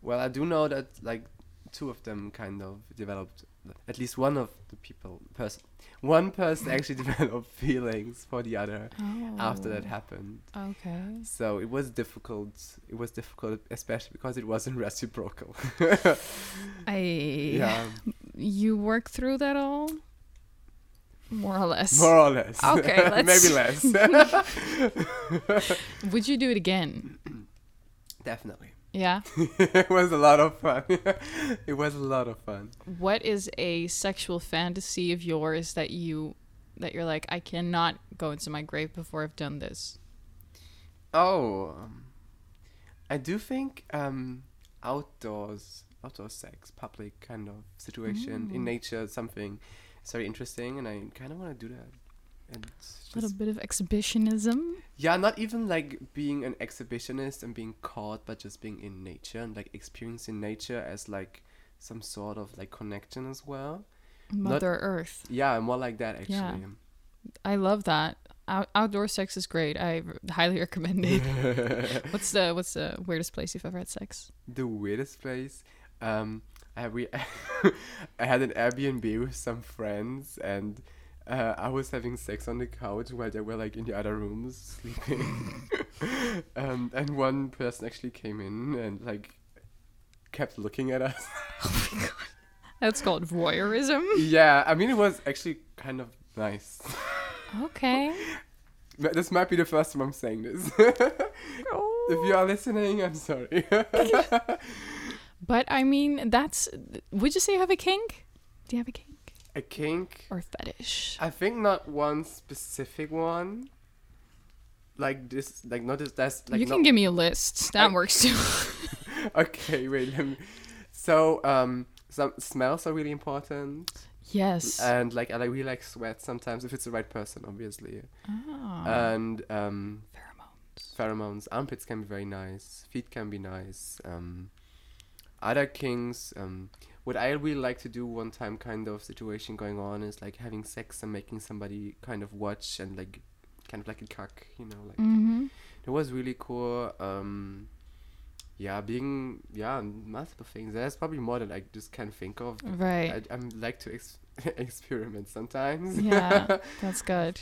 Well, I do know that like two of them kind of developed. At least one of the people, person, one person actually developed feelings for the other oh. after that happened. okay So it was difficult. It was difficult, especially because it wasn't reciprocal. i yeah, you work through that all more or less more or less. Okay, maybe less. would you do it again Definitely, yeah it was a lot of fun. it was a lot of fun. what is a sexual fantasy of yours that you that you're like I cannot go into my grave before I've done this. Oh, um, I do think um, outdoors, outdoor sex, public kind of situation in nature, something is very interesting, and I kind of want to do that. And A little bit of exhibitionism. yeah, not even like being an exhibitionist and being caught, but just being in nature and like experiencing nature as like some sort of like connection as well. Mother Earth. Yeah, more like that actually. Yeah. I love that. Out- outdoor sex is great. I r- highly recommend it. what's the what's the weirdest place you've ever had sex? the weirdest place. Um, I we I had an Airbnb with some friends, and uh, I was having sex on the couch while they were like in the other rooms sleeping. um, and one person actually came in and like kept looking at us. Oh my god. That's called voyeurism. yeah, I mean it was actually kind of nice. Okay. This might be the first time I'm saying this. if you are listening, I'm sorry. But I mean, that's. Would you say you have a kink? Do you have a kink a kink. or fetish? I think not one specific one. Like this, like not this. That's like you not, can give me a list. That I- works too. Okay, wait. Let me. So, um, some smells are really important, yes. and like I like really like sweat sometimes if it's the right person, obviously. oh. And um, Pheromones. pheromones, armpits can be very nice. Feet can be nice. Um, other kinks. Um, what I really like to do one time kind of situation going on is like having sex and making somebody kind of watch and like kind of like a cuck, you know, like Mm-hmm. it was really cool. Um, yeah, being yeah multiple things. There's probably more than I just can't think of. Right. I, I'm like to ex- experiment sometimes. yeah, that's good.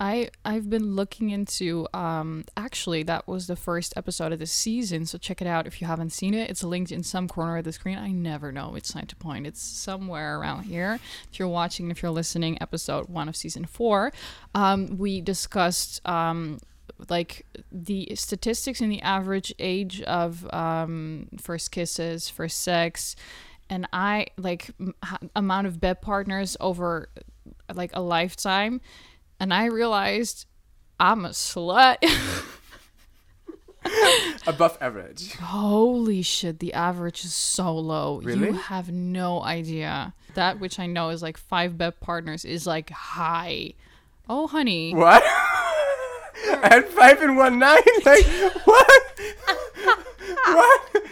I I've been looking into um actually that was the first episode of the season, so check it out if you haven't seen it. It's linked in some corner of the screen. I never know which side to point. It's somewhere around here. If you're watching, if you're listening, episode one of season four. Um, we discussed um like the statistics in the average age of um, first kisses, first sex, and I like m- amount of bed partners over like a lifetime, and I realized I'm a slut. Above average. Holy shit, the average is so low. Really? You have no idea. That which I know is like five bed partners is like high. Oh, honey. What? and five in one night? Like what? what?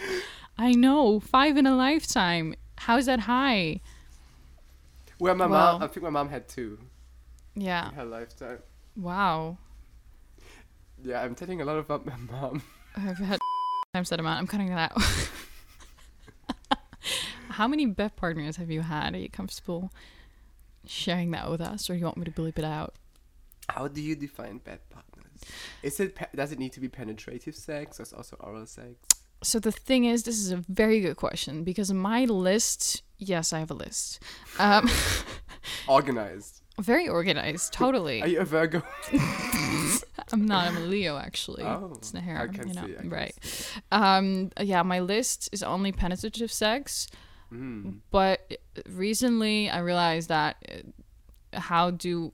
I know. Five in a lifetime. How's that high? Well, my Well- mom. I think my mom had two Yeah. in her lifetime. Wow. Yeah, I'm telling a lot about my mom. I've had times that amount. I'm cutting that out. How many bed partners have you had? Are you comfortable sharing that with us, or do you want me to bleep it out? How do you define bad partners? Is it pe- does it need to be penetrative sex or is also oral sex? So the thing is, this is a very good question because my list, yes, I have a list. Um, Organized. Very organized, totally. Are you a Virgo? I'm not. I'm a Leo, actually. Oh, it's the hair. I can you know, see, I right? Um, yeah, my list is only penetrative sex, Mm. but recently I realized that. uh, How do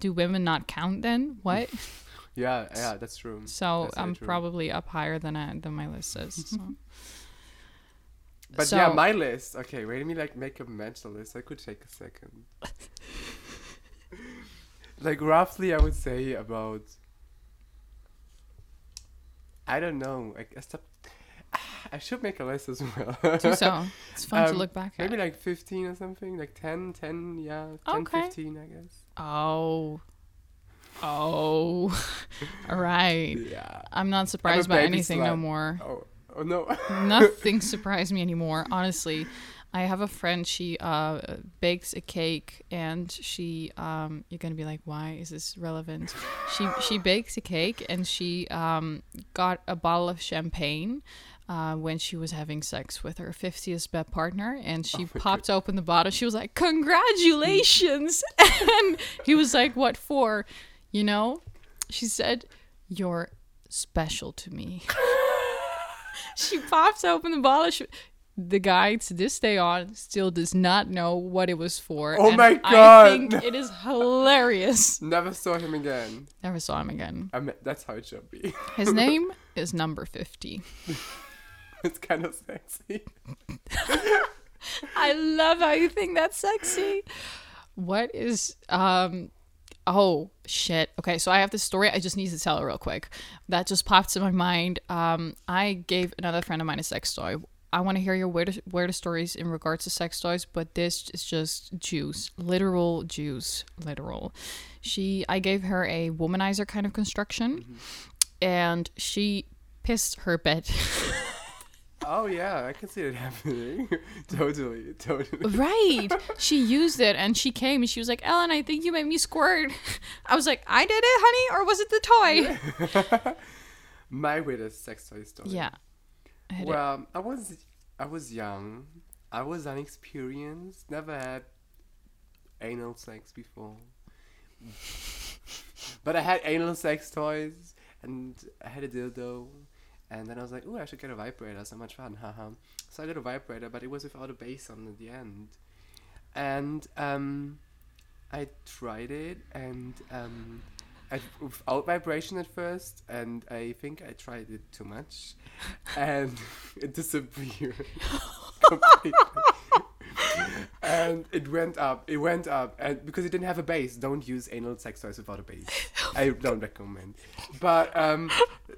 do women not count then? What? Yeah, yeah, that's true. So That's I'm true. probably up higher than I, than my list says. So. But yeah, my list. Okay, wait, let me like make a mental list. I could take a second. Like roughly, I would say about. I don't know. I, I stopped. I should make a list as well. Do so. It's fun to Um, look back at. Maybe like 15 or something. Like 10, 10, yeah. 10, Okay. 15, I guess. Oh. Oh. All right. Yeah. I'm not surprised by baby anything no more. Oh, oh no. Nothing surprised me anymore, honestly. I have a friend, she uh, bakes a cake and she um you're going to be like, "Why is this relevant?" She she bakes a cake and she um got a bottle of champagne uh, when she was having sex with her 50th bed partner and she popped open the bottle. She was like, "Congratulations." and he was like, "What for?" You know? She said, "You're special to me." she pops open the bottle. She, the guy to this day on still does not know what it was for. Oh and my I God. think it is hilarious. Never saw him again. Never saw him again. I mean, that's how it should be. His name is number 50. it's kind of sexy. I love how you think that's sexy. What is um oh shit. Okay, so I have this story. I just need to tell it real quick. That just popped in my mind. Um I gave another friend of mine a sex toy. I want to hear your weird weirdest stories in regards to sex toys, but this is just juice, literal juice, literal. She I gave her a womanizer kind of construction mm-hmm. and she pissed her bed. Oh yeah, I can see it happening. totally, totally. Right. She used it and she came and she was like, Ellen, I think you made me squirt. I was like, I did it, honey, or was it the toy? My weirdest sex toy story. yeah. I hit it. Well, I was I was young. I was unexperienced. Never had anal sex before. but I had anal sex toys, and I had a dildo. And then I was like, "Oh, I should get a vibrator. So much fun, haha." So I got a vibrator, but it was without a base on at the end. And um, I tried it, and um, I, without vibration at first, and I think I tried it too much, and it disappeared completely. and it went up. It went up, and because it didn't have a base, don't use anal sex toys without a base. I don't recommend. But um,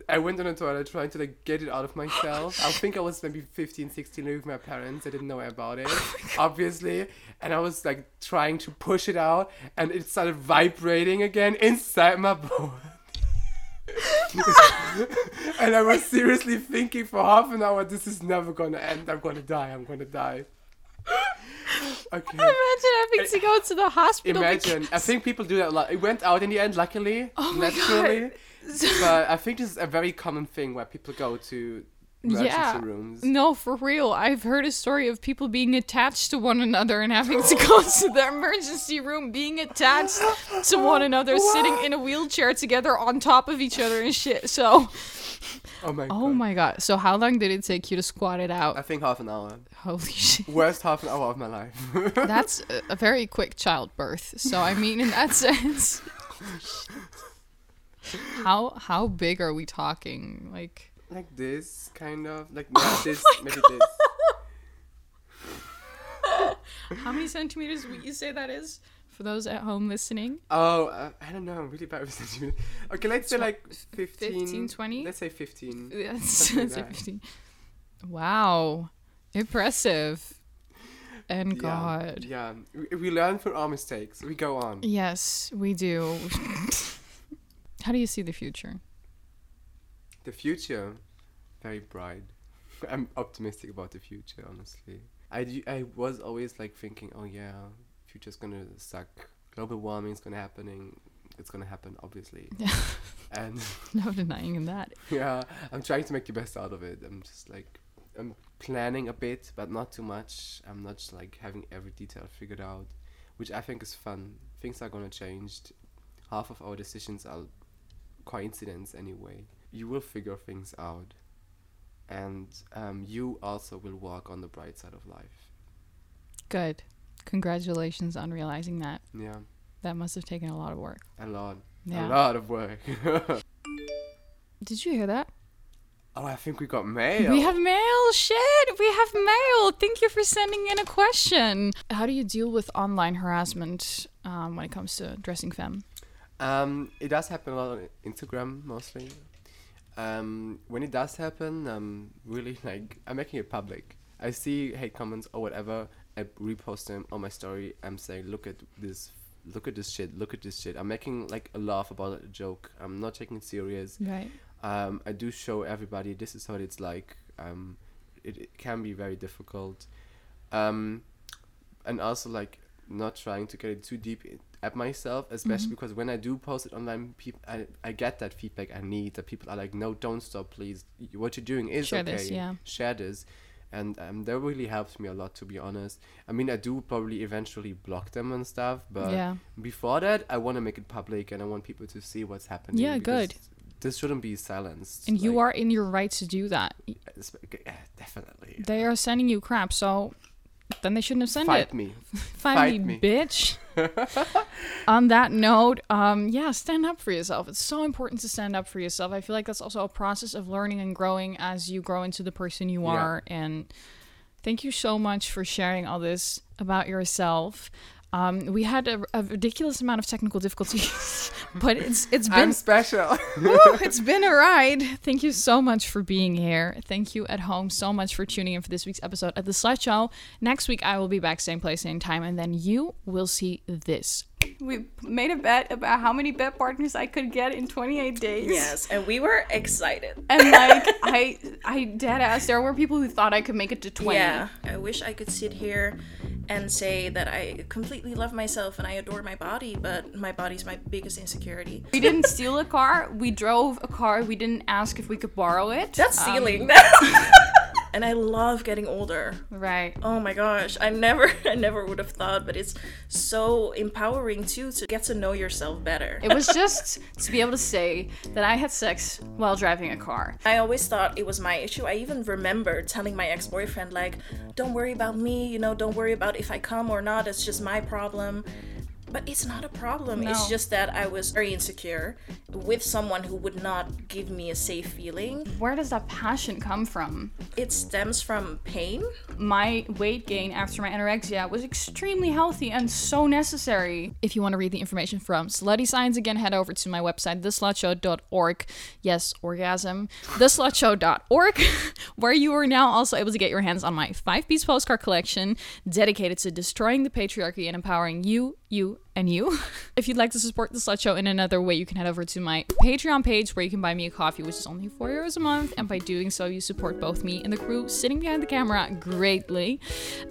I went on the toilet trying to like get it out of myself. I think I was maybe 15, 16 with my parents. I didn't know about it, obviously. And I was like trying to push it out, and it started vibrating again inside my bone. and I was seriously thinking for half an hour, this is never gonna end. I'm gonna die. I'm gonna die. Okay. Imagine having to go to the hospital. Imagine. I think people do that a lot. It went out in the end, luckily, Oh my naturally. but I think this is a very common thing where people go to Yeah. rooms. No, for real. I've heard a story of people being attached to one another and having to go to the emergency room, being attached to one another, sitting in a wheelchair together on top of each other and shit. So, Oh my oh god. my god. So, how long did it take you to squat it out? I think half an hour. Holy shit. Worst half an hour of my life. That's a, a very quick childbirth. So, I mean, in that sense. How how big are we talking? Like like this, kind of. Like not this, maybe this. how many centimeters would you say that is for those at home listening? Oh, uh, I don't know. I'm really bad with centimeters. Okay, let's say like 15. 15, 20? Let's say 15. That's, Something that's like that. 15. Wow. Impressive. And Yeah, God. Yeah, we, we learn from our mistakes. We go on. Yes, we do. How do you see the future? The future, very bright. I'm optimistic about the future, honestly. I, I was always like thinking, oh yeah, future's gonna suck. Global warming's gonna happening. It's gonna happen, obviously. Yeah. and No denying that. yeah, I'm trying to make the best out of it. I'm just like, I'm planning a bit, but not too much. I'm not just like having every detail figured out, which I think is fun. Things are gonna change. Half of our decisions are coincidence anyway. You will figure things out, and um, you also will walk on the bright side of life. Good. Congratulations on realizing that. Yeah, That must have taken a lot of work. a lot, Yeah. a lot of work. Did you hear that? oh, I think we got mail. We have mail. Shit, we have mail. Thank you for sending in a question. How do you deal with online harassment um, when it comes to dressing femme? Um, it does happen a lot on Instagram mostly. Um, when it does happen, um, really like I'm making it public. I see hate comments or whatever. I repost them on my story. I'm saying, look at this, look at this shit, look at this shit. I'm making like a laugh about it, a joke. I'm not taking it serious. Right. Um, I do show everybody this is what it's like. Um, it, it can be very difficult. Um, and also like not trying to get it too deep at myself, especially Mhm. because when I do post it online, people I, I get that feedback I need. That people are like, no, don't stop, please. What you're doing is Share okay. this, yeah. Share this. And um, that really helps me a lot, to be honest. I mean, I do probably eventually block them and stuff, but yeah. before that, I want to make it public and I want people to see what's happening. Yeah, good. This shouldn't be silenced. And you are in your right to do that. Definitely. They are sending you crap, so then they shouldn't have sent Fight it. me. Fight, Fight me, me. bitch. On that note, um, yeah, stand up for yourself. It's so important to stand up for yourself. I feel like that's also a process of learning and growing as you grow into the person you Yeah. are. And thank you so much for sharing all this about yourself. Um, we had a, a ridiculous amount of technical difficulties, but it's it's been I'm special. Woo, it's been a ride. Thank you so much for being here. Thank you at home so much for tuning in for this week's episode of The Slut Show. Next week, I will be back, same place, same time, and then you will see this. We made a bet about how many bet partners I could get in 28 days. Yes, and we were excited. And like, I, I dead ass, there were people who thought I could make it to 20. Yeah, I wish I could sit here and say that I completely love myself and I adore my body, but my body's my biggest insecurity. We didn't steal a car. We drove a car. We didn't ask if we could borrow it. That's Um, stealing. and I love getting older. right. Oh my gosh, I never I never would have thought, but it's so empowering too to get to know yourself better. It was just to be able to say that I had sex while driving a car. I always thought it was my issue. I even remember telling my ex-boyfriend like, "Don't worry about me, you know, don't worry about if I come or not. It's just my problem." But it's not a problem. It's just that I was very insecure with someone who would not give me a safe feeling. Where does that passion come from? It stems from pain. My weight gain after my anorexia was extremely healthy and so necessary. If you want to read the information from Slutty Science, again, head over to my website, theslutshow.org. Yes, orgasm. Theslutshow.org, where you are now also able to get your hands on my five piece postcard collection dedicated to destroying the patriarchy and empowering you you, and you. if you'd like to support the Slut Show in another way, you can head over to my Patreon page where you can buy me a coffee, which is only 4 euros a month. And by doing so, you support both me and the crew sitting behind the camera greatly.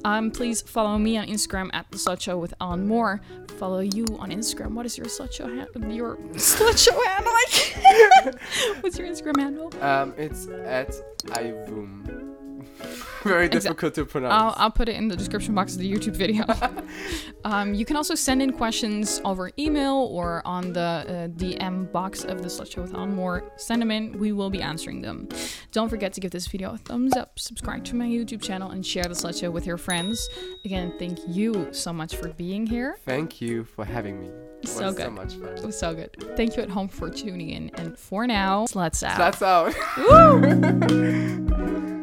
Um, please follow me on Instagram at the Slut Show with Ellen Moore. Follow you on Instagram. What is your Slut Show handle? Your Slut Show handle? What's your Instagram handle? Um, it's at Ivum. Very difficult to pronounce. I'll, I'll put it in the description box of the YouTube video. um, you can also send in questions over email or on the uh, DM box of the Slut Show with Ellen Moore. Send them in. We will be answering them. Don't forget to give this video a thumbs up, subscribe to my YouTube channel, and share the Slut Show with your friends. Again, thank you so much for being here. Thank you for having me. It So was good. so much fun. It was so good. Thank you at home for tuning in. And for now, sluts out. That's out. Woo!